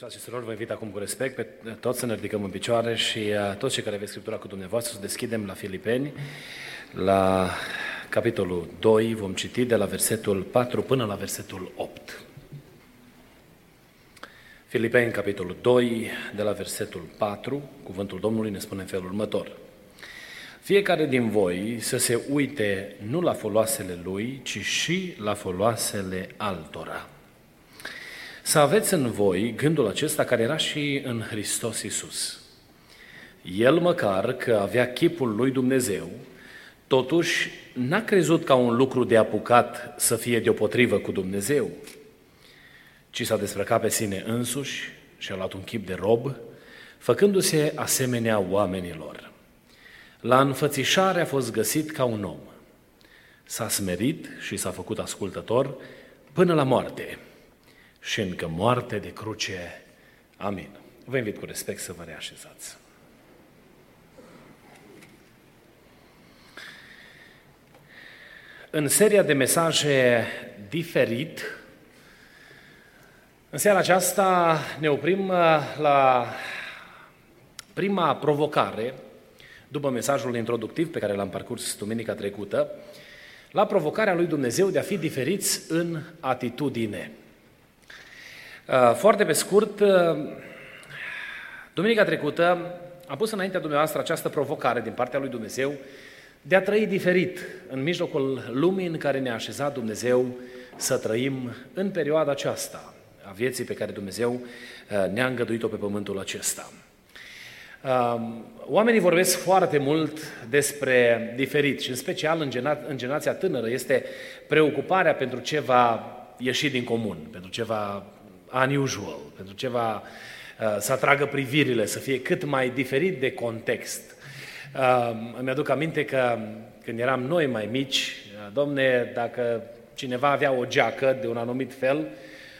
Iubiți frați și surori, vă invit acum cu respect pe toți să ne ridicăm în picioare și uh, toți cei care aveți Scriptura cu dumneavoastră să deschidem la Filipeni, la capitolul 2, vom citi de la versetul 4 până la versetul 8. Filipeni, capitolul 2, de la versetul 4, cuvântul Domnului ne spune în felul următor. Fiecare din voi să se uite nu la foloasele lui, ci și la foloasele altora. Să aveți în voi gândul acesta care era și în Hristos Iisus. El măcar că avea chipul lui Dumnezeu, totuși n-a crezut ca un lucru de apucat să fie deopotrivă cu Dumnezeu, ci s-a desfrăcat pe sine însuși și a luat un chip de rob, făcându-se asemenea oamenilor. La înfățișare a fost găsit ca un om. S-a smerit și s-a făcut ascultător până la moarte și încă moarte de cruce. Amin. Vă invit cu respect să vă reașezați. În seria de mesaje diferit, în seara aceasta ne oprim uh, la prima provocare, după mesajul introductiv pe care l-am parcurs duminica trecută, la provocarea lui Dumnezeu de a fi diferiți în atitudine. Uh, foarte pe scurt, uh, duminica trecută am pus înaintea dumneavoastră această provocare din partea lui Dumnezeu de a trăi diferit în mijlocul lumii în care ne-a așezat Dumnezeu să trăim în perioada aceasta a vieții pe care Dumnezeu uh, ne-a îngăduit-o pe pământul acesta. Oamenii vorbesc foarte mult despre diferit și în special în, gena- în generația tânără este preocuparea pentru ce va ieși din comun, pentru ce va unusual, pentru ceva uh, să atragă privirile, să fie cât mai diferit de context. Uh, îmi aduc aminte că când eram noi mai mici, uh, domne, dacă cineva avea o geacă de un anumit fel,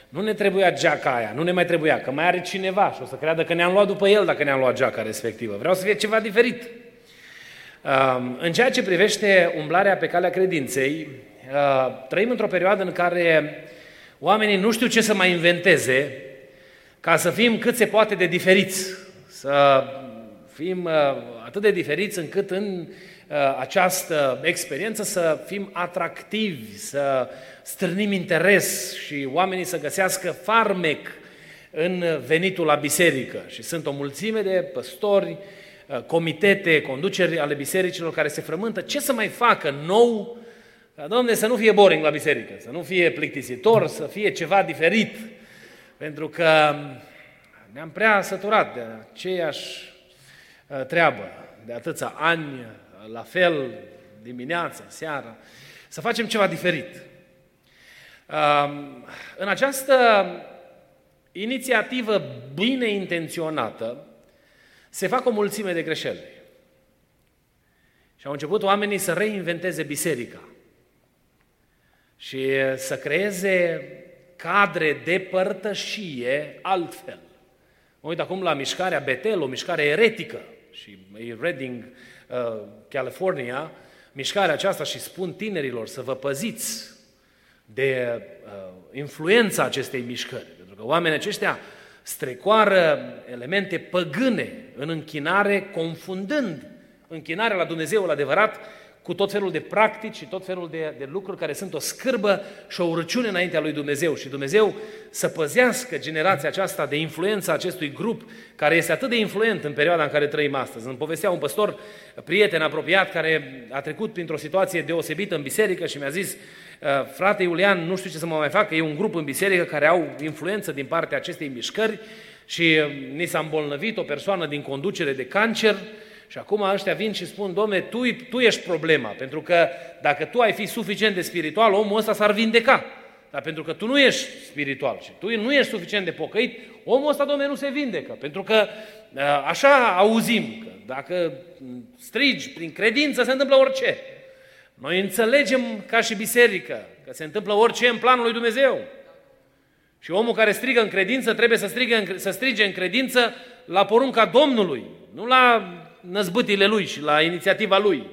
nu ne trebuia geaca aia, nu ne mai trebuia, că mai are cineva și o să creadă că ne-am luat după el dacă ne-am luat geaca respectivă. Vreau să fie ceva diferit. În ceea ce privește umblarea pe calea credinței, trăim într-o perioadă în care Oamenii nu știu ce să mai inventeze ca să fim cât se poate de diferiți, să fim uh, atât de diferiți încât în uh, această experiență să fim atractivi, să strânim interes și oamenii să găsească farmec în venitul la biserică. Și sunt o mulțime de păstori, uh, comitete, conduceri ale bisericilor care se frământă. Ce să mai facă nou ca, Domne, să nu fie boring la biserică, să nu fie plictisitor, să fie ceva diferit. Pentru că ne-am prea săturat de aceeași uh, treabă, de atâția ani, la fel, dimineața, seara, să facem ceva diferit. Um, în această inițiativă bine intenționată se fac o mulțime de greșeli. Și au început oamenii să reinventeze biserica și să creeze cadre de părtășie altfel. Mă uit acum la mișcarea Betel, o mișcare eretică și e Reading, uh, California, mișcarea aceasta și spun tinerilor să vă păziți de uh, influența acestei mișcări. Pentru că oamenii aceștia strecoară elemente păgâne în închinare, confundând închinarea la Dumnezeul adevărat cu tot felul de practici și tot felul de, de lucruri care sunt o scârbă și o urăciune înaintea lui Dumnezeu. Și Dumnezeu să păzească generația aceasta de influența acestui grup care este atât de influent în perioada în care trăim astăzi. Îmi povestea un păstor, prieten apropiat, care a trecut printr-o situație deosebită în biserică și mi-a zis, uh, frate Iulian, nu știu ce să mă mai fac, că e un grup în biserică care au influență din partea acestei mișcări și uh, ni s-a îmbolnăvit o persoană din conducere de cancer, și acum ăștia vin și spun, domne, tu, tu ești problema, pentru că dacă tu ai fi suficient de spiritual, omul ăsta s-ar vindeca. Dar pentru că tu nu ești spiritual și tu nu ești suficient de pocăit, omul ăsta, domne, nu se vindecă. Pentru că uh, așa auzim, că dacă strigi prin credință, se întâmplă orice. Noi înțelegem ca și biserică că se întâmplă orice în planul lui Dumnezeu. Și omul care strigă în credință trebuie să, strigă, să strige în credință la porunca Domnului, nu la năzbâtile lui și la inițiativa lui.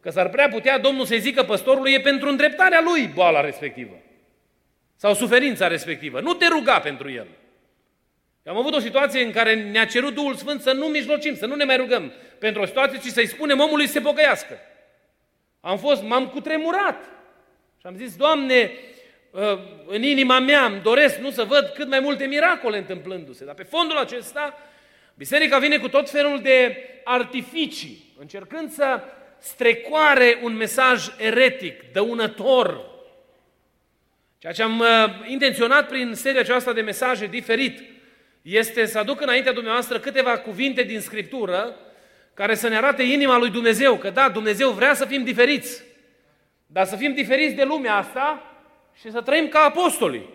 Că s-ar prea putea Domnul să-i zică păstorului, e pentru îndreptarea lui boala respectivă. Sau suferința respectivă. Nu te ruga pentru el. Am avut o situație în care ne-a cerut Duhul Sfânt să nu mijlocim, să nu ne mai rugăm pentru o situație, ci să-i spunem omului să se pocăiască. Am fost, m-am cutremurat. Și am zis, Doamne, ă, în inima mea îmi doresc nu să văd cât mai multe miracole întâmplându-se. Dar pe fondul acesta, biserica vine cu tot felul de artificii, încercând să strecoare un mesaj eretic, dăunător. Ceea ce am uh, intenționat prin seria aceasta de mesaje diferit este să aduc înaintea dumneavoastră câteva cuvinte din Scriptură care să ne arate inima lui Dumnezeu, că da, Dumnezeu vrea să fim diferiți, dar să fim diferiți de lumea asta și să trăim ca apostoli,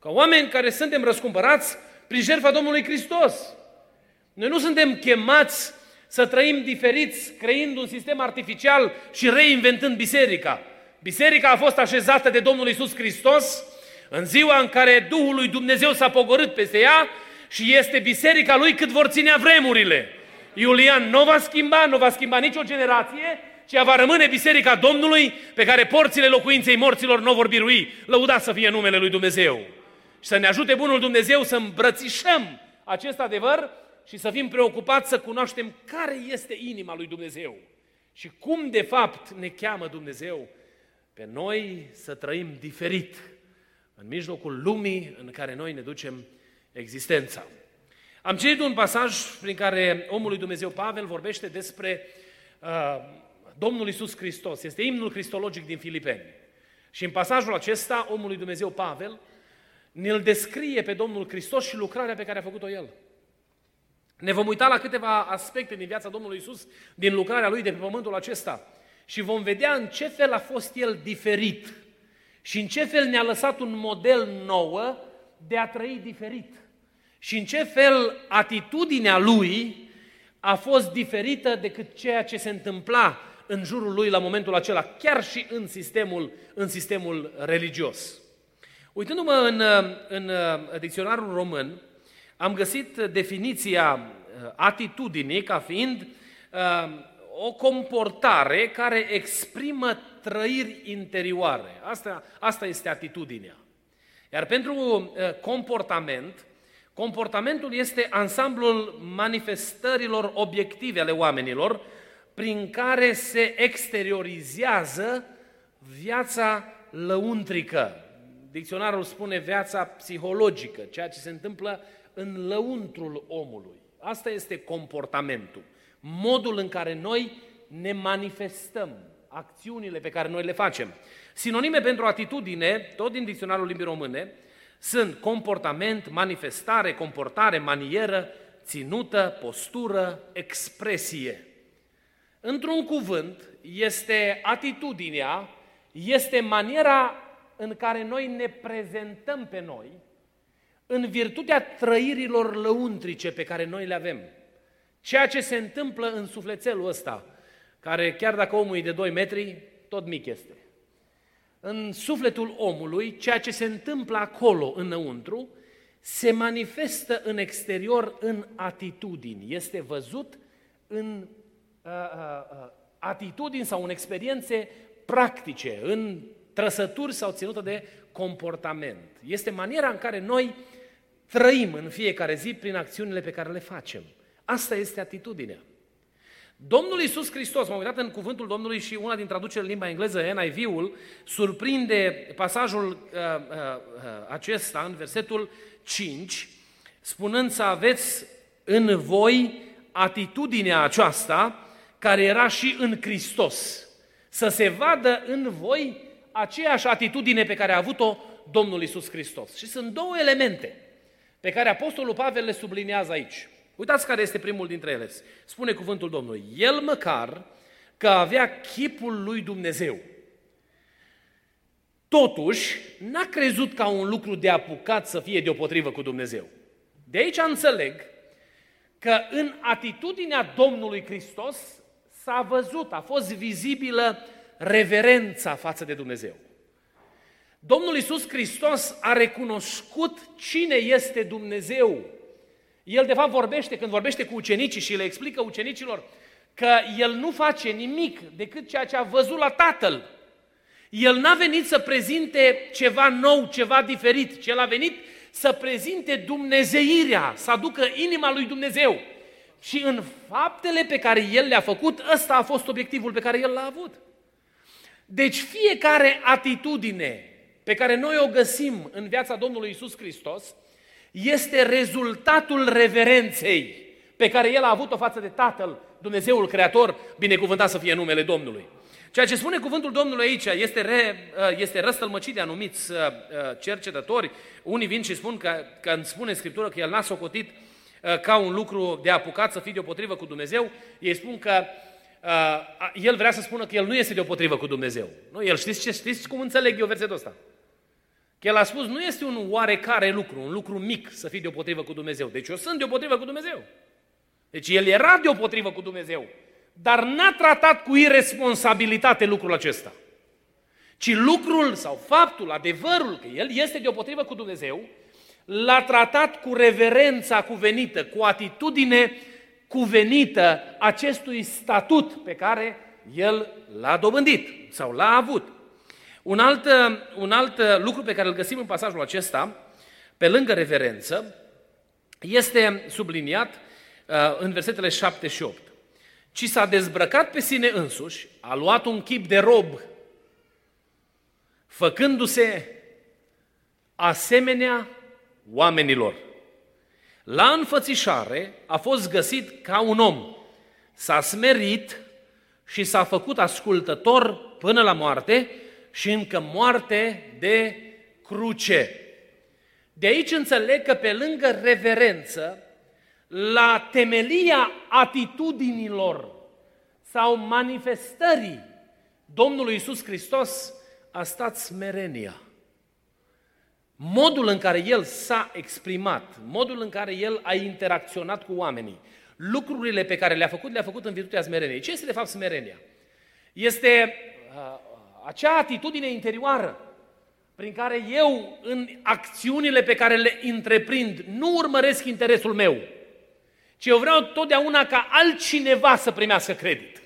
ca oameni care suntem răscumpărați prin jertfa Domnului Hristos. Noi nu suntem chemați să trăim diferiți, creând un sistem artificial și reinventând biserica. Biserica a fost așezată de Domnul Isus Hristos în ziua în care Duhul lui Dumnezeu s-a pogorât peste ea și este biserica lui cât vor ținea vremurile. Iulian nu va schimba, nu va schimba nicio generație, ci va rămâne biserica Domnului pe care porțile locuinței morților nu vor birui. Lăuda să fie numele lui Dumnezeu. Și să ne ajute Bunul Dumnezeu să îmbrățișăm acest adevăr și să fim preocupați să cunoaștem care este inima lui Dumnezeu și cum de fapt ne cheamă Dumnezeu pe noi să trăim diferit în mijlocul lumii în care noi ne ducem existența. Am citit un pasaj prin care omul lui Dumnezeu Pavel vorbește despre uh, Domnul Isus Hristos. Este imnul cristologic din Filipeni. Și în pasajul acesta, omul lui Dumnezeu Pavel ne-l descrie pe Domnul Hristos și lucrarea pe care a făcut-o El. Ne vom uita la câteva aspecte din viața Domnului Isus, din lucrarea Lui de pe pământul acesta și vom vedea în ce fel a fost El diferit și în ce fel ne-a lăsat un model nouă de a trăi diferit și în ce fel atitudinea Lui a fost diferită decât ceea ce se întâmpla în jurul Lui la momentul acela, chiar și în sistemul, în sistemul religios. Uitându-mă în, în dicționarul român, am găsit definiția uh, atitudinii ca fiind uh, o comportare care exprimă trăiri interioare. Asta, asta este atitudinea. Iar pentru uh, comportament, comportamentul este ansamblul manifestărilor obiective ale oamenilor prin care se exteriorizează viața lăuntrică. Dicționarul spune viața psihologică, ceea ce se întâmplă în lăuntrul omului. Asta este comportamentul. Modul în care noi ne manifestăm acțiunile pe care noi le facem. Sinonime pentru atitudine, tot din dicționarul limbii române, sunt comportament, manifestare, comportare, manieră, ținută, postură, expresie. Într-un cuvânt, este atitudinea, este maniera în care noi ne prezentăm pe noi, în virtutea trăirilor lăuntrice pe care noi le avem. Ceea ce se întâmplă în sufletelul ăsta, care chiar dacă omul e de 2 metri, tot mic este. În sufletul omului, ceea ce se întâmplă acolo, înăuntru, se manifestă în exterior în atitudini. Este văzut în uh, uh, uh atitudini sau în experiențe practice, în trăsături sau ținută de comportament. Este maniera în care noi trăim în fiecare zi prin acțiunile pe care le facem. Asta este atitudinea. Domnul Iisus Hristos, m-am uitat în cuvântul Domnului și una din traduceri în limba engleză, NIV-ul, surprinde pasajul uh, uh, uh, acesta în versetul 5, spunând să aveți în voi atitudinea aceasta care era și în Hristos. Să se vadă în voi aceeași atitudine pe care a avut-o Domnul Isus Hristos. Și sunt două elemente pe care Apostolul Pavel le subliniază aici. Uitați care este primul dintre ele. Spune cuvântul Domnului. El măcar că avea chipul lui Dumnezeu. totuși n-a crezut ca un lucru de apucat să fie deopotrivă cu Dumnezeu. De aici înțeleg că în atitudinea Domnului Hristos s-a văzut, a fost vizibilă reverența față de Dumnezeu. Domnul Iisus Hristos a recunoscut cine este Dumnezeu. El de fapt vorbește, când vorbește cu ucenicii și le explică ucenicilor că El nu face nimic decât ceea ce a văzut la Tatăl. El n-a venit să prezinte ceva nou, ceva diferit, ci El a venit să prezinte dumnezeirea, să aducă inima lui Dumnezeu. Și în faptele pe care El le-a făcut, ăsta a fost obiectivul pe care El l-a avut. Deci fiecare atitudine pe care noi o găsim în viața Domnului Isus Hristos este rezultatul reverenței pe care El a avut-o față de Tatăl, Dumnezeul Creator, binecuvântat să fie numele Domnului. Ceea ce spune cuvântul Domnului aici este, re, uh, este răstălmăcit de anumiți uh, uh, cercetători. Unii vin și spun că, că îmi spune Scriptură că el n-a socotit ca un lucru de apucat să fie deopotrivă cu Dumnezeu. Ei spun că uh, el vrea să spună că el nu este deopotrivă cu Dumnezeu. Nu? El știți, ce, știți cum înțeleg eu versetul ăsta? Că el a spus, nu este un oarecare lucru, un lucru mic să fii deopotrivă cu Dumnezeu. Deci eu sunt deopotrivă cu Dumnezeu. Deci el era deopotrivă cu Dumnezeu dar n-a tratat cu irresponsabilitate lucrul acesta. Ci lucrul sau faptul, adevărul că el este deopotrivă cu Dumnezeu, l-a tratat cu reverența cuvenită, cu atitudine cuvenită acestui statut pe care el l-a dobândit sau l-a avut. Un alt, un alt lucru pe care îl găsim în pasajul acesta, pe lângă reverență, este subliniat uh, în versetele 7 și 8 ci s-a dezbrăcat pe sine însuși, a luat un chip de rob, făcându-se asemenea oamenilor. La înfățișare a fost găsit ca un om, s-a smerit și s-a făcut ascultător până la moarte și încă moarte de cruce. De aici înțeleg că pe lângă reverență, la temelia atitudinilor sau manifestării Domnului Isus Hristos a stat smerenia. Modul în care El s-a exprimat, modul în care El a interacționat cu oamenii, lucrurile pe care le-a făcut, le-a făcut în virtutea smereniei. Ce este de fapt smerenia? Este uh, acea atitudine interioară prin care eu, în acțiunile pe care le întreprind, nu urmăresc interesul meu, ci eu vreau totdeauna ca altcineva să primească credit.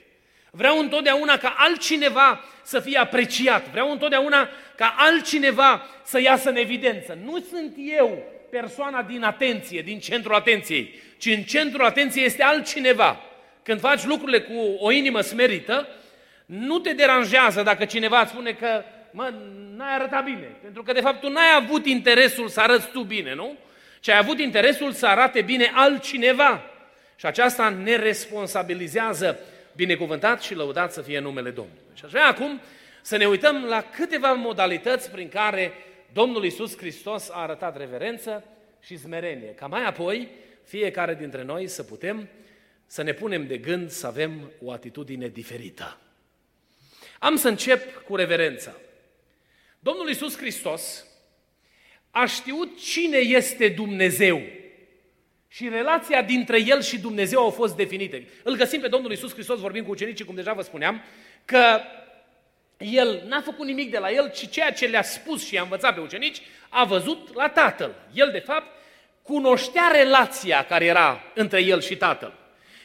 Vreau întotdeauna ca altcineva să fie apreciat. Vreau întotdeauna ca altcineva să iasă în evidență. Nu sunt eu persoana din atenție, din centrul atenției, ci în centrul atenției este altcineva. Când faci lucrurile cu o inimă smerită, nu te deranjează dacă cineva îți spune că mă, n-ai arătat bine. Pentru că, de fapt, tu n-ai avut interesul să arăți tu bine, nu? ci ai avut interesul să arate bine altcineva. Și aceasta ne responsabilizează binecuvântat și lăudat să fie numele Domnului. Și aș vrea acum să ne uităm la câteva modalități prin care Domnul Isus Hristos a arătat reverență și smerenie. Ca mai apoi, fiecare dintre noi să putem să ne punem de gând să avem o atitudine diferită. Am să încep cu reverența. Domnul Isus Hristos a știut cine este Dumnezeu. Și relația dintre El și Dumnezeu au fost definite. Îl găsim pe Domnul Isus Hristos, vorbim cu ucenicii, cum deja vă spuneam, că El n-a făcut nimic de la El, ci ceea ce le-a spus și i-a învățat pe ucenici, a văzut la Tatăl. El, de fapt, cunoștea relația care era între El și Tatăl.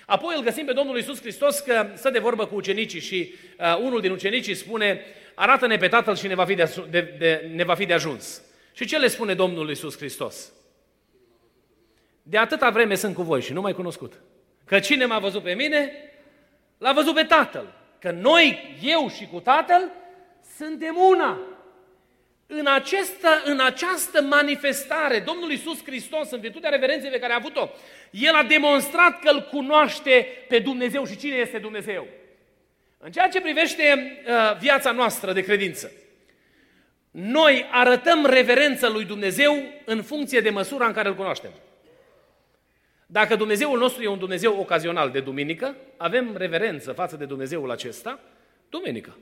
Apoi îl găsim pe Domnul Isus Hristos că stă de vorbă cu ucenicii și uh, unul din ucenicii spune arată-ne pe Tatăl și ne va fi de, de, de, ne va fi de ajuns. Și ce le spune Domnul Iisus Hristos? De atâta vreme sunt cu voi și nu mai cunoscut. Că cine m-a văzut pe mine, l-a văzut pe Tatăl. Că noi, eu și cu Tatăl, suntem una. În, acesta, în această manifestare, Domnul Iisus Hristos, în virtutea reverenței pe care a avut-o, El a demonstrat că îl cunoaște pe Dumnezeu și cine este Dumnezeu. În ceea ce privește uh, viața noastră de credință, noi arătăm reverența lui Dumnezeu în funcție de măsura în care îl cunoaștem. Dacă Dumnezeul nostru e un Dumnezeu ocazional de duminică, avem reverență față de Dumnezeul acesta duminică.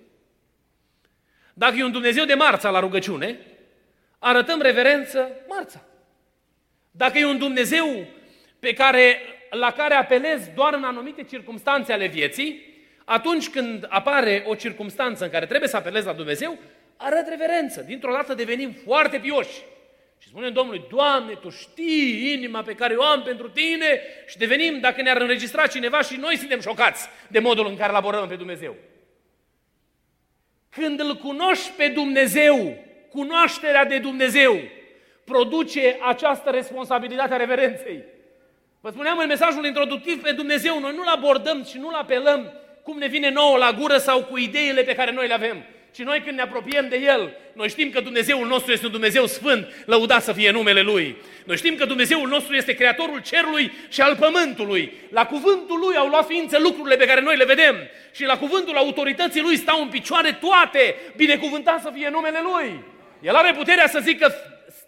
Dacă e un Dumnezeu de marța la rugăciune, arătăm reverență marța. Dacă e un Dumnezeu pe care, la care apelezi doar în anumite circunstanțe ale vieții, atunci când apare o circunstanță în care trebuie să apelezi la Dumnezeu, arăt reverență. Dintr-o dată devenim foarte pioși. Și spunem Domnului, Doamne, Tu știi inima pe care o am pentru Tine și devenim, dacă ne-ar înregistra cineva și noi suntem șocați de modul în care elaborăm pe Dumnezeu. Când îl cunoști pe Dumnezeu, cunoașterea de Dumnezeu produce această responsabilitate a reverenței. Vă spuneam în mesajul introductiv pe Dumnezeu, noi nu-L abordăm și nu-L apelăm cum ne vine nouă la gură sau cu ideile pe care noi le avem. Și noi când ne apropiem de El, noi știm că Dumnezeul nostru este un Dumnezeu sfânt, lăudat să fie numele Lui. Noi știm că Dumnezeul nostru este Creatorul cerului și al pământului. La cuvântul Lui au luat ființă lucrurile pe care noi le vedem. Și la cuvântul autorității Lui stau în picioare toate, binecuvântat să fie numele Lui. El are puterea să zică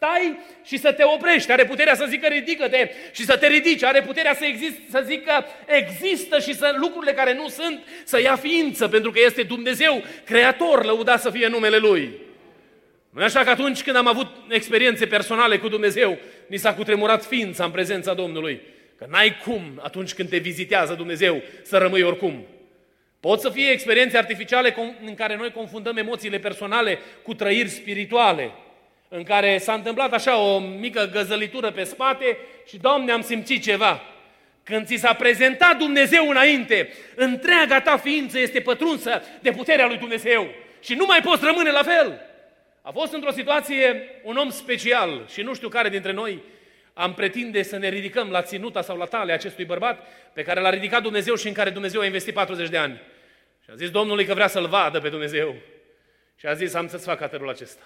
stai și să te oprești. Are puterea să zică ridică-te și să te ridici. Are puterea să, exist, să zică există și să lucrurile care nu sunt să ia ființă, pentru că este Dumnezeu, Creator, lăudat să fie numele Lui. nu e așa că atunci când am avut experiențe personale cu Dumnezeu, ni s-a cutremurat ființa în prezența Domnului. Că n-ai cum, atunci când te vizitează Dumnezeu, să rămâi oricum. Pot să fie experiențe artificiale în care noi confundăm emoțiile personale cu trăiri spirituale în care s-a întâmplat așa o mică găzălitură pe spate și, Doamne, am simțit ceva. Când ți s-a prezentat Dumnezeu înainte, întreaga ta ființă este pătrunsă de puterea lui Dumnezeu și nu mai poți rămâne la fel. A fost într-o situație un om special și nu știu care dintre noi am pretinde să ne ridicăm la ținuta sau la tale acestui bărbat pe care l-a ridicat Dumnezeu și în care Dumnezeu a investit 40 de ani. Și a zis Domnului că vrea să-l vadă pe Dumnezeu. Și a zis, am să-ți fac atărul acesta.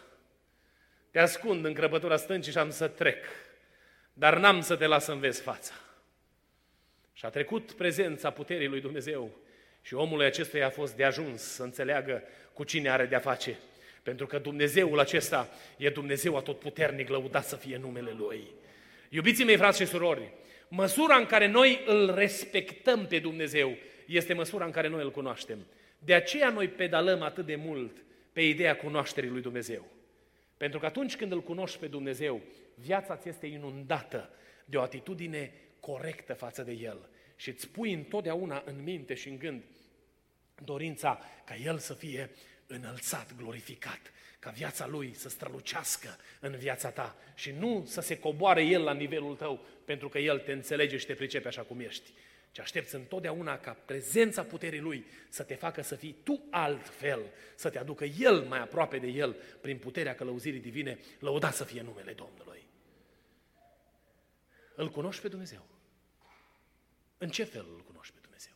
Te ascund în crăpătura stâncii și am să trec, dar n-am să te las să vezi fața. Și a trecut prezența puterii lui Dumnezeu și omului acestuia a fost de ajuns să înțeleagă cu cine are de-a face. Pentru că Dumnezeul acesta e Dumnezeu atotputernic, lăudat să fie numele Lui. Iubiții mei, frați și surori, măsura în care noi îl respectăm pe Dumnezeu este măsura în care noi îl cunoaștem. De aceea noi pedalăm atât de mult pe ideea cunoașterii lui Dumnezeu. Pentru că atunci când îl cunoști pe Dumnezeu, viața ți este inundată de o atitudine corectă față de El. Și îți pui întotdeauna în minte și în gând dorința ca El să fie înălțat, glorificat, ca viața Lui să strălucească în viața ta și nu să se coboare El la nivelul tău, pentru că El te înțelege și te pricepe așa cum ești, ci aștepți întotdeauna ca prezența puterii Lui să te facă să fii tu altfel, să te aducă El mai aproape de El prin puterea călăuzirii divine, lăudat să fie numele Domnului. Îl cunoști pe Dumnezeu? În ce fel îl cunoști pe Dumnezeu?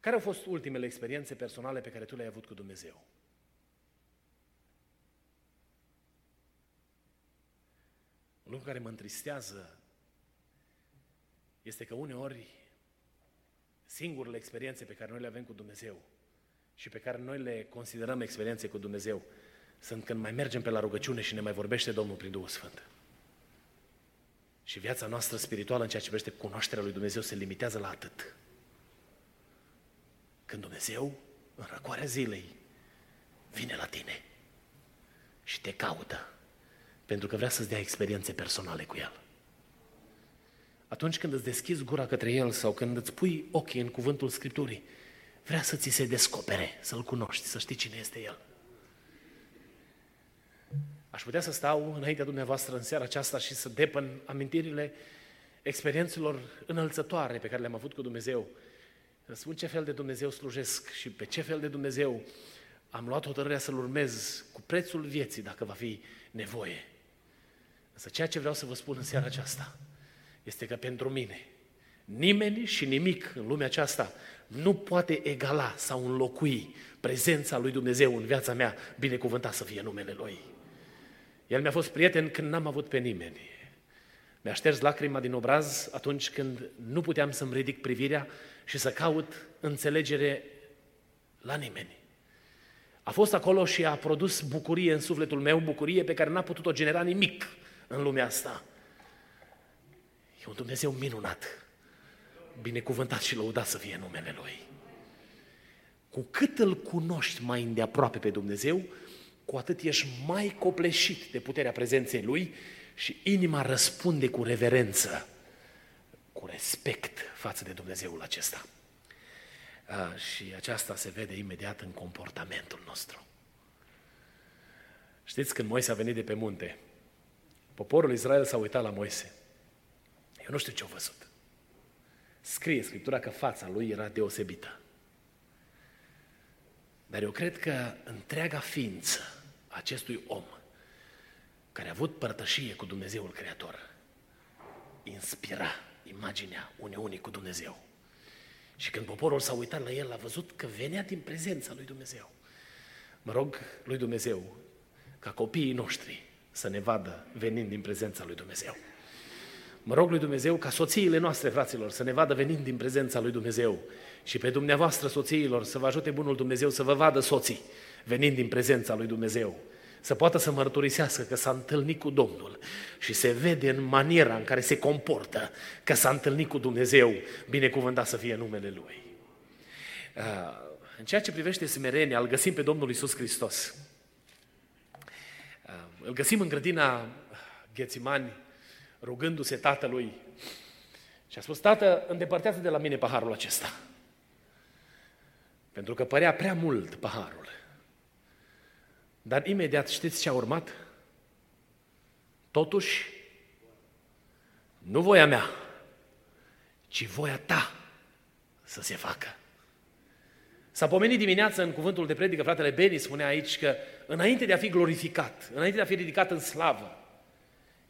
Care au fost ultimele experiențe personale pe care tu le-ai avut cu Dumnezeu? Un lucru care mă întristează este că uneori singurele experiențe pe care noi le avem cu Dumnezeu și pe care noi le considerăm experiențe cu Dumnezeu sunt când mai mergem pe la rugăciune și ne mai vorbește Domnul prin Duhul Sfânt. Și viața noastră spirituală în ceea ce privește cunoașterea lui Dumnezeu se limitează la atât. Când Dumnezeu, în răcoarea zilei, vine la tine și te caută pentru că vrea să-ți dea experiențe personale cu El atunci când îți deschizi gura către El sau când îți pui ochii în cuvântul Scripturii, vrea să ți se descopere, să-L cunoști, să știi cine este El. Aș putea să stau înaintea dumneavoastră în seara aceasta și să depăn amintirile experiențelor înălțătoare pe care le-am avut cu Dumnezeu. Să spun ce fel de Dumnezeu slujesc și pe ce fel de Dumnezeu am luat hotărârea să-L urmez cu prețul vieții, dacă va fi nevoie. Însă ceea ce vreau să vă spun în seara aceasta – este că pentru mine nimeni și nimic în lumea aceasta nu poate egala sau înlocui prezența lui Dumnezeu în viața mea, binecuvântat să fie numele Lui. El mi-a fost prieten când n-am avut pe nimeni. Mi-a șters lacrima din obraz atunci când nu puteam să-mi ridic privirea și să caut înțelegere la nimeni. A fost acolo și a produs bucurie în sufletul meu, bucurie pe care n-a putut-o genera nimic în lumea asta. E un Dumnezeu minunat. Binecuvântat și lăudat să fie numele Lui. Cu cât îl cunoști mai îndeaproape pe Dumnezeu, cu atât ești mai copleșit de puterea prezenței Lui și inima răspunde cu reverență, cu respect față de Dumnezeul acesta. A, și aceasta se vede imediat în comportamentul nostru. Știți, când Moise a venit de pe munte, poporul Israel s-a uitat la Moise. Eu nu știu ce-au văzut. Scrie Scriptura că fața lui era deosebită. Dar eu cred că întreaga ființă acestui om, care a avut părtășie cu Dumnezeul Creator, inspira imaginea uniunii cu Dumnezeu. Și când poporul s-a uitat la el, a văzut că venea din prezența lui Dumnezeu. Mă rog lui Dumnezeu ca copiii noștri să ne vadă venind din prezența lui Dumnezeu. Mă rog lui Dumnezeu ca soțiile noastre, fraților, să ne vadă venind din prezența lui Dumnezeu și pe dumneavoastră, soțiilor, să vă ajute Bunul Dumnezeu să vă vadă soții venind din prezența lui Dumnezeu. Să poată să mărturisească că s-a întâlnit cu Domnul și se vede în maniera în care se comportă că s-a întâlnit cu Dumnezeu, binecuvântat să fie numele Lui. Uh, în ceea ce privește smerenia, îl găsim pe Domnul Isus Hristos. Uh, îl găsim în grădina Ghețimani, rugându-se tatălui și a spus, tată, îndepărtează de la mine paharul acesta. Pentru că părea prea mult paharul. Dar imediat știți ce a urmat? Totuși, nu voia mea, ci voia ta să se facă. S-a pomenit dimineața în cuvântul de predică, fratele Beni spunea aici că înainte de a fi glorificat, înainte de a fi ridicat în slavă,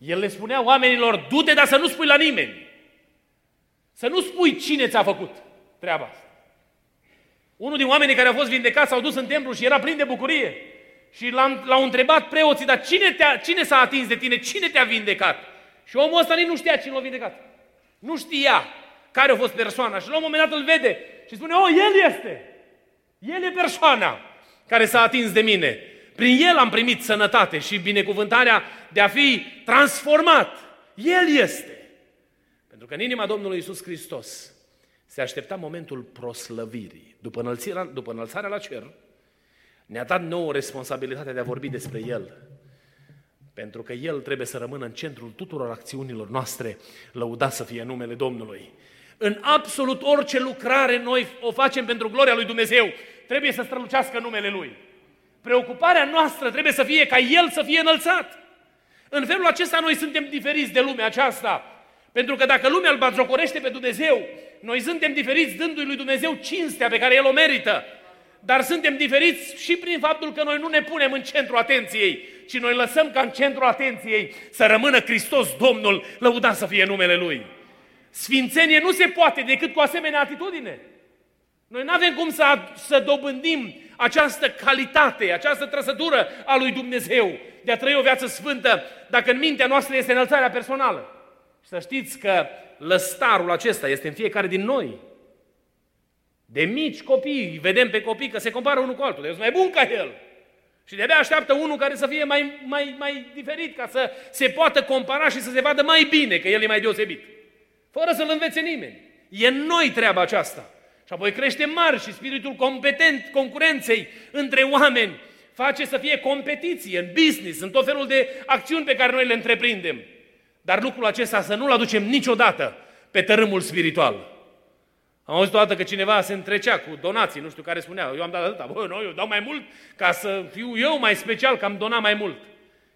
el le spunea oamenilor, du-te, dar să nu spui la nimeni. Să nu spui cine ți-a făcut treaba asta. Unul din oamenii care au fost vindecați s-au dus în templu și era plin de bucurie. Și l-au întrebat preoții, dar cine, te cine s-a atins de tine? Cine te-a vindecat? Și omul ăsta nici nu știa cine l-a vindecat. Nu știa care a fost persoana. Și la un moment dat îl vede și spune, oh, el este. El e persoana care s-a atins de mine. Prin el am primit sănătate și binecuvântarea de a fi transformat. El este. Pentru că în inima Domnului Isus Hristos se aștepta momentul proslăvirii. După înălțarea, după înălțarea la cer, ne-a dat nouă responsabilitatea de a vorbi despre El. Pentru că El trebuie să rămână în centrul tuturor acțiunilor noastre, lăudat să fie numele Domnului. În absolut orice lucrare noi o facem pentru gloria lui Dumnezeu, trebuie să strălucească numele Lui. Preocuparea noastră trebuie să fie ca El să fie înălțat. În felul acesta noi suntem diferiți de lumea aceasta. Pentru că dacă lumea îl batjocorește pe Dumnezeu, noi suntem diferiți dându-i lui Dumnezeu cinstea pe care El o merită. Dar suntem diferiți și prin faptul că noi nu ne punem în centru atenției, ci noi lăsăm ca în centru atenției să rămână Hristos Domnul, lăudat să fie numele Lui. Sfințenie nu se poate decât cu asemenea atitudine. Noi nu avem cum să, să dobândim această calitate, această trăsătură a lui Dumnezeu de a trăi o viață sfântă dacă în mintea noastră este înălțarea personală. Și să știți că lăstarul acesta este în fiecare din noi. De mici copii, vedem pe copii că se compară unul cu altul, eu sunt mai bun ca el. Și de-abia așteaptă unul care să fie mai, mai, mai diferit, ca să se poată compara și să se vadă mai bine că el e mai deosebit. Fără să-l învețe nimeni. E în noi treaba aceasta. Și apoi crește mari și spiritul competent, concurenței între oameni face să fie competiție în business, în tot felul de acțiuni pe care noi le întreprindem. Dar lucrul acesta să nu-l aducem niciodată pe tărâmul spiritual. Am auzit o dată că cineva se întrecea cu donații, nu știu care spunea, eu am dat atâta, bă, nu, eu dau mai mult ca să fiu eu mai special, că am donat mai mult.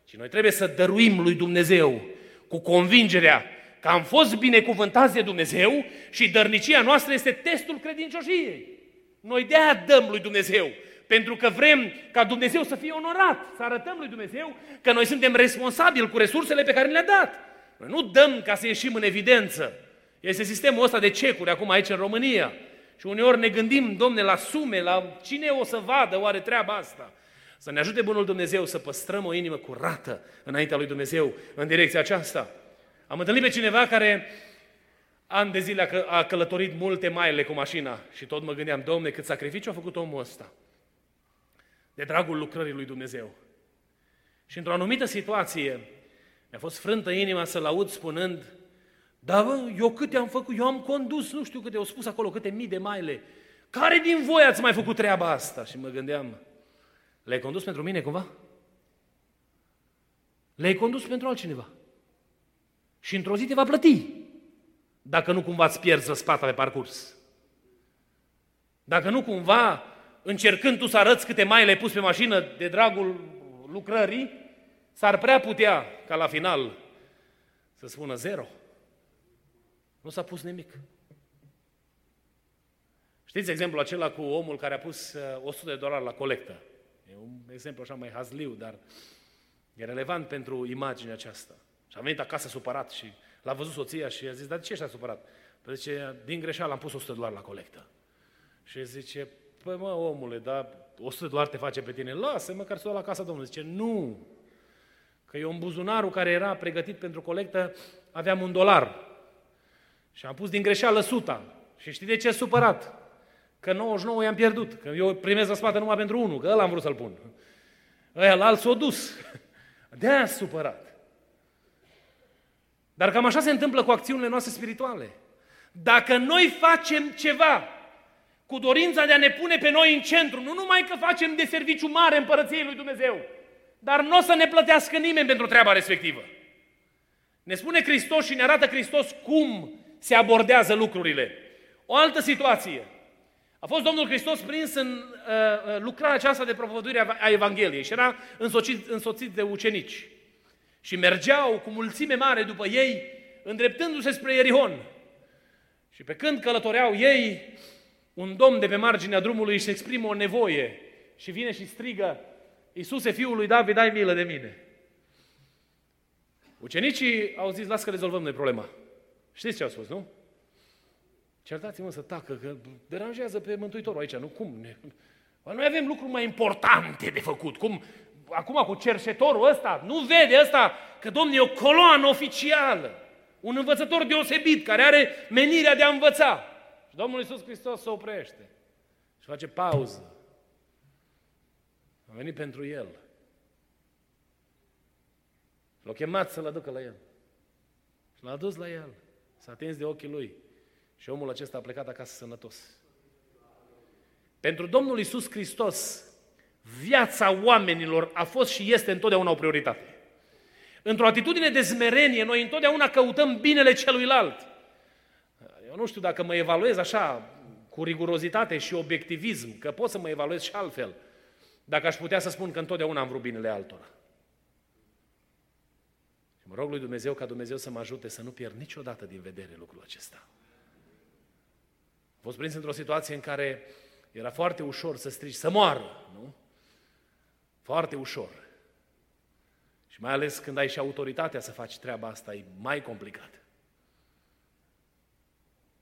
Și noi trebuie să dăruim lui Dumnezeu cu convingerea că am fost binecuvântați de Dumnezeu și dărnicia noastră este testul credincioșiei. Noi de-aia dăm lui Dumnezeu, pentru că vrem ca Dumnezeu să fie onorat, să arătăm lui Dumnezeu că noi suntem responsabili cu resursele pe care le-a dat. Noi nu dăm ca să ieșim în evidență. Este sistemul ăsta de cecuri acum aici în România. Și uneori ne gândim, domne, la sume, la cine o să vadă oare treaba asta. Să ne ajute Bunul Dumnezeu să păstrăm o inimă curată înaintea lui Dumnezeu în direcția aceasta. Am întâlnit pe cineva care ani de zile a călătorit multe maile cu mașina și tot mă gândeam, domne, cât sacrificiu a făcut omul ăsta de dragul lucrării lui Dumnezeu. Și într-o anumită situație mi-a fost frântă inima să-l aud spunând, da, bă, eu câte am făcut, eu am condus, nu știu câte, au spus acolo câte mii de maile, Care din voi ați mai făcut treaba asta? Și mă gândeam, le-ai condus pentru mine cumva? Le-ai condus pentru altcineva. Și într-o zi te va plăti. Dacă nu cumva îți pierzi răspata pe parcurs. Dacă nu cumva, încercând tu să arăți câte mai le-ai pus pe mașină de dragul lucrării, s-ar prea putea ca la final să spună zero. Nu s-a pus nimic. Știți exemplul acela cu omul care a pus 100 uh, de dolari la colectă? E un exemplu așa mai hazliu, dar e relevant pentru imaginea aceasta. Și a venit acasă supărat și l-a văzut soția și a zis, dar de ce ești supărat? Păi zice, din greșeală am pus 100 de dolari la colectă. Și zice, păi mă, omule, dar 100 de dolari te face pe tine, lasă măcar să o la casa Domnului. Zice, nu, că eu în buzunarul care era pregătit pentru colectă aveam un dolar. Și am pus din greșeală suta. Și știi de ce supărat? Că 99 i-am pierdut. Că eu primesc răspată numai pentru unul, că ăla am vrut să-l pun. Ăia la alt s-o dus. De-aia supărat. Dar cam așa se întâmplă cu acțiunile noastre spirituale. Dacă noi facem ceva cu dorința de a ne pune pe noi în centru, nu numai că facem de serviciu mare împărăției lui Dumnezeu, dar nu o să ne plătească nimeni pentru treaba respectivă. Ne spune Hristos și ne arată Hristos cum se abordează lucrurile. O altă situație. A fost Domnul Hristos prins în uh, uh lucrarea aceasta de propovăduire a Evangheliei și era însoțit, însoțit de ucenici. Și mergeau cu mulțime mare după ei, îndreptându-se spre Ierihon. Și pe când călătoreau ei, un domn de pe marginea drumului își exprimă o nevoie și vine și strigă, Iisuse, fiul lui David, ai milă de mine. Ucenicii au zis, lasă că rezolvăm noi problema. Știți ce au spus, nu? Certați-mă să tacă, că deranjează pe Mântuitorul aici, nu? Cum? Ne... Noi avem lucruri mai importante de făcut. Cum? Acum cu cerșetorul ăsta, nu vede ăsta că Domnul e o coloană oficială. Un învățător deosebit, care are menirea de a învăța. Și Domnul Iisus Hristos se oprește și face pauză. A venit pentru el. L-a chemat să-l aducă la el. Și l-a dus la el. S-a atins de ochii lui. Și omul acesta a plecat acasă sănătos. Pentru Domnul Isus Hristos, viața oamenilor a fost și este întotdeauna o prioritate. Într-o atitudine de zmerenie, noi întotdeauna căutăm binele celuilalt. Eu nu știu dacă mă evaluez așa, cu rigurozitate și obiectivism, că pot să mă evaluez și altfel, dacă aș putea să spun că întotdeauna am vrut binele altora. Și mă rog lui Dumnezeu ca Dumnezeu să mă ajute să nu pierd niciodată din vedere lucrul acesta. Am fost prins într-o situație în care era foarte ușor să strigi, să moară, nu? Foarte ușor. Și mai ales când ai și autoritatea să faci treaba asta, e mai complicat.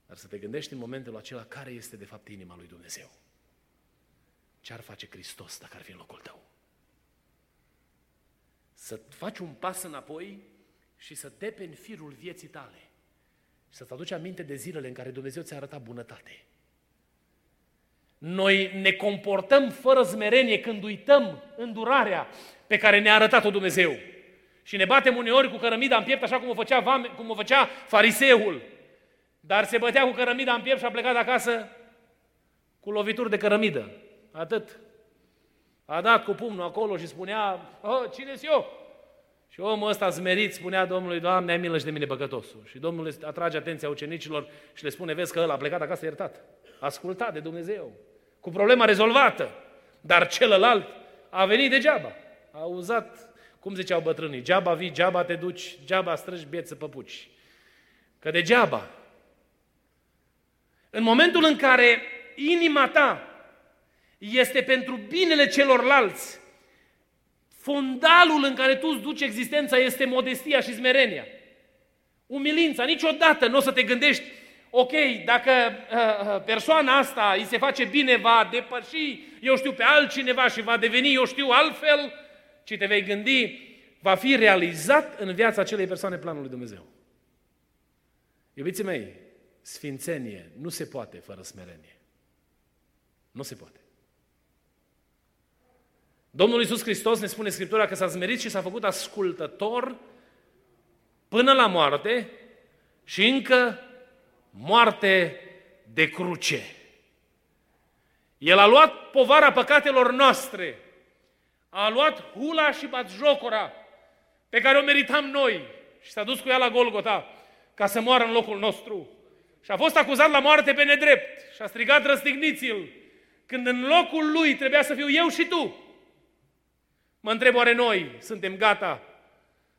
Dar să te gândești în momentul acela care este de fapt inima lui Dumnezeu. Ce ar face Hristos dacă ar fi în locul tău? Să faci un pas înapoi și să depeni firul vieții tale. Și să-ți aduci aminte de zilele în care Dumnezeu ți-a arătat bunătate. Noi ne comportăm fără smerenie când uităm îndurarea pe care ne-a arătat-o Dumnezeu. Și ne batem uneori cu cărămida în piept, așa cum o făcea, cum o făcea fariseul. Dar se bătea cu cărămida în piept și a plecat acasă cu lovituri de cărămidă. Atât. A dat cu pumnul acolo și spunea, oh, cine eu? Și omul ăsta zmerit spunea Domnului, Doamne, ai milă și de mine păcătosul. Și Domnul atrage atenția ucenicilor și le spune, vezi că ăla a plecat acasă iertat. Ascultat de Dumnezeu. Cu problema rezolvată. Dar celălalt a venit degeaba. A uzat, cum ziceau bătrânii, geaba vii, geaba te duci, geaba strângi bieți păpuci. Că degeaba. În momentul în care inima ta este pentru binele celorlalți. Fondalul în care tu îți duci existența este modestia și smerenia. Umilința. Niciodată nu o să te gândești, ok, dacă uh, uh, persoana asta îi se face bine, va depăși, eu știu, pe altcineva și va deveni, eu știu, altfel, ci te vei gândi, va fi realizat în viața acelei persoane planul lui Dumnezeu. Iubiții mei, sfințenie nu se poate fără smerenie. Nu se poate. Domnul Iisus Hristos ne spune Scriptura că s-a zmerit și s-a făcut ascultător până la moarte și încă moarte de cruce. El a luat povara păcatelor noastre, a luat hula și batjocora pe care o meritam noi și s-a dus cu ea la Golgota ca să moară în locul nostru. Și a fost acuzat la moarte pe nedrept și a strigat răstigniți-l când în locul lui trebuia să fiu eu și tu. Mă întreb, oare noi suntem gata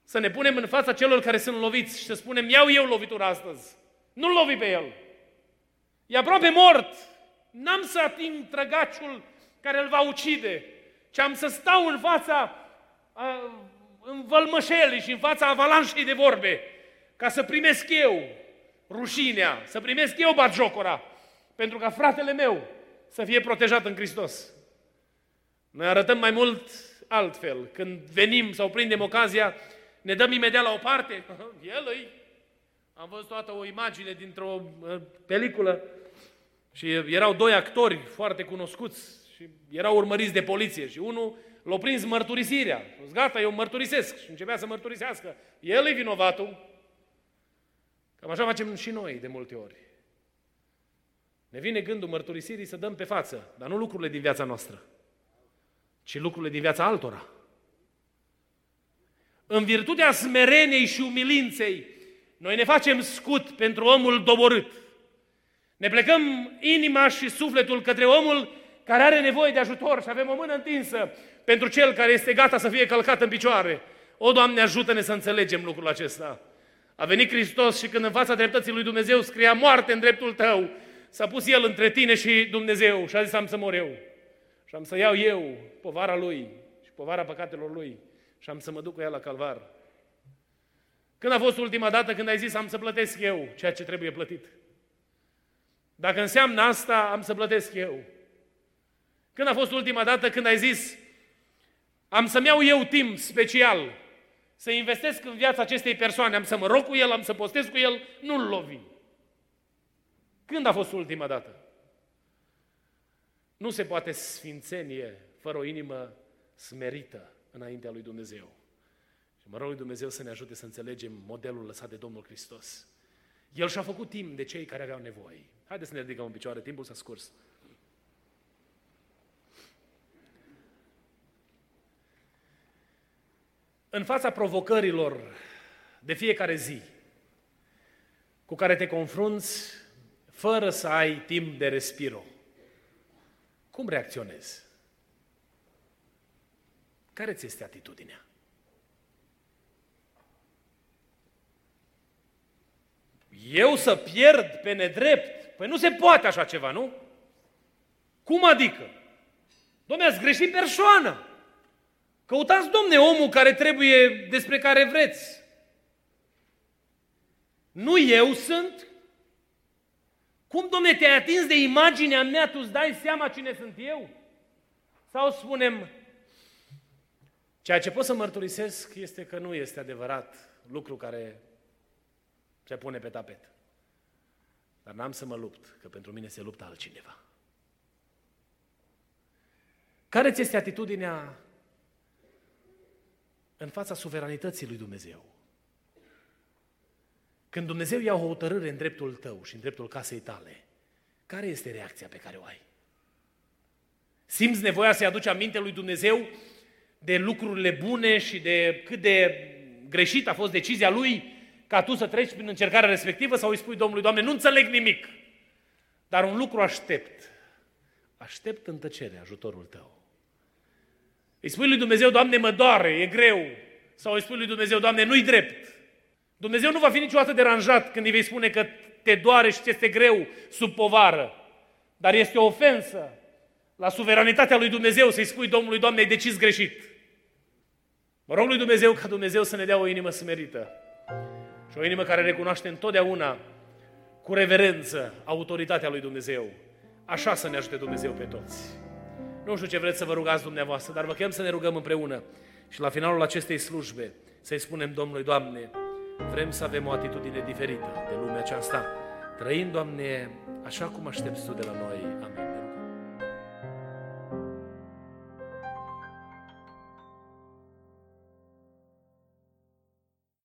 să ne punem în fața celor care sunt loviți și să spunem, iau eu lovitura astăzi. Nu-l lovi pe el. E aproape mort. N-am să ating trăgaciul care îl va ucide, ci am să stau în fața a, în vălmășelii și în fața avalanșei de vorbe, ca să primesc eu rușinea, să primesc eu batjocora, pentru ca fratele meu să fie protejat în Hristos. Noi arătăm mai mult altfel. Când venim sau prindem ocazia, ne dăm imediat la o parte. El îi. Am văzut toată o imagine dintr-o uh, peliculă și erau doi actori foarte cunoscuți și erau urmăriți de poliție și unul l-a prins mărturisirea. Și gata, eu mărturisesc. Și începea să mărturisească. El e vinovatul. Cam așa facem și noi de multe ori. Ne vine gândul mărturisirii să dăm pe față, dar nu lucrurile din viața noastră, ci lucrurile din viața altora. În virtutea smereniei și umilinței, noi ne facem scut pentru omul doborât. Ne plecăm inima și sufletul către omul care are nevoie de ajutor și avem o mână întinsă pentru cel care este gata să fie călcat în picioare. O, Doamne, ajută-ne să înțelegem lucrul acesta. A venit Hristos și când în fața dreptății lui Dumnezeu scria moarte în dreptul tău, s-a pus El între tine și Dumnezeu și a zis am să mor eu. Și am să iau eu povara Lui și povara păcatelor Lui și am să mă duc cu ea la calvar. Când a fost ultima dată când ai zis am să plătesc eu ceea ce trebuie plătit? Dacă înseamnă asta, am să plătesc eu. Când a fost ultima dată când ai zis am să-mi iau eu timp special să investesc în viața acestei persoane, am să mă rog cu el, am să postez cu el, nu-l lovi. Când a fost ultima dată? Nu se poate sfințenie fără o inimă smerită înaintea lui Dumnezeu. Și mă rog lui Dumnezeu să ne ajute să înțelegem modelul lăsat de Domnul Hristos. El și-a făcut timp de cei care aveau nevoie. Haideți să ne ridicăm în picioare, timpul s-a scurs. În fața provocărilor de fiecare zi cu care te confrunți fără să ai timp de respiro, cum reacționezi? Care ți este atitudinea? Eu să pierd pe nedrept? Păi nu se poate așa ceva, nu? Cum adică? Dom'le, ați greșit persoană. Căutați, domne, omul care trebuie, despre care vreți. Nu eu sunt? Cum, domne, te-ai atins de imaginea mea, tu îți dai seama cine sunt eu? Sau spunem, ceea ce pot să mărturisesc este că nu este adevărat lucru care se pune pe tapet. Dar n-am să mă lupt, că pentru mine se luptă altcineva. Care ți este atitudinea în fața suveranității lui Dumnezeu. Când Dumnezeu ia o hotărâre în dreptul tău și în dreptul casei tale, care este reacția pe care o ai? Simți nevoia să-i aduci aminte lui Dumnezeu de lucrurile bune și de cât de greșit a fost decizia lui ca tu să treci prin încercarea respectivă sau îi spui Domnului, Doamne, nu înțeleg nimic, dar un lucru aștept. Aștept în tăcere ajutorul tău. Îi spui lui Dumnezeu, Doamne, mă doare, e greu. Sau îi spui lui Dumnezeu, Doamne, nu-i drept. Dumnezeu nu va fi niciodată deranjat când îi vei spune că te doare și ți este greu sub povară. Dar este o ofensă la suveranitatea lui Dumnezeu să-i spui Domnului, Doamne, ai decis greșit. Mă rog lui Dumnezeu ca Dumnezeu să ne dea o inimă smerită și o inimă care recunoaște întotdeauna cu reverență autoritatea lui Dumnezeu. Așa să ne ajute Dumnezeu pe toți. Nu știu ce vreți să vă rugați dumneavoastră, dar vă chem să ne rugăm împreună și la finalul acestei slujbe să-i spunem Domnului, Doamne, vrem să avem o atitudine diferită de lumea aceasta, trăind, Doamne, așa cum aștepți Tu de la noi. Amin.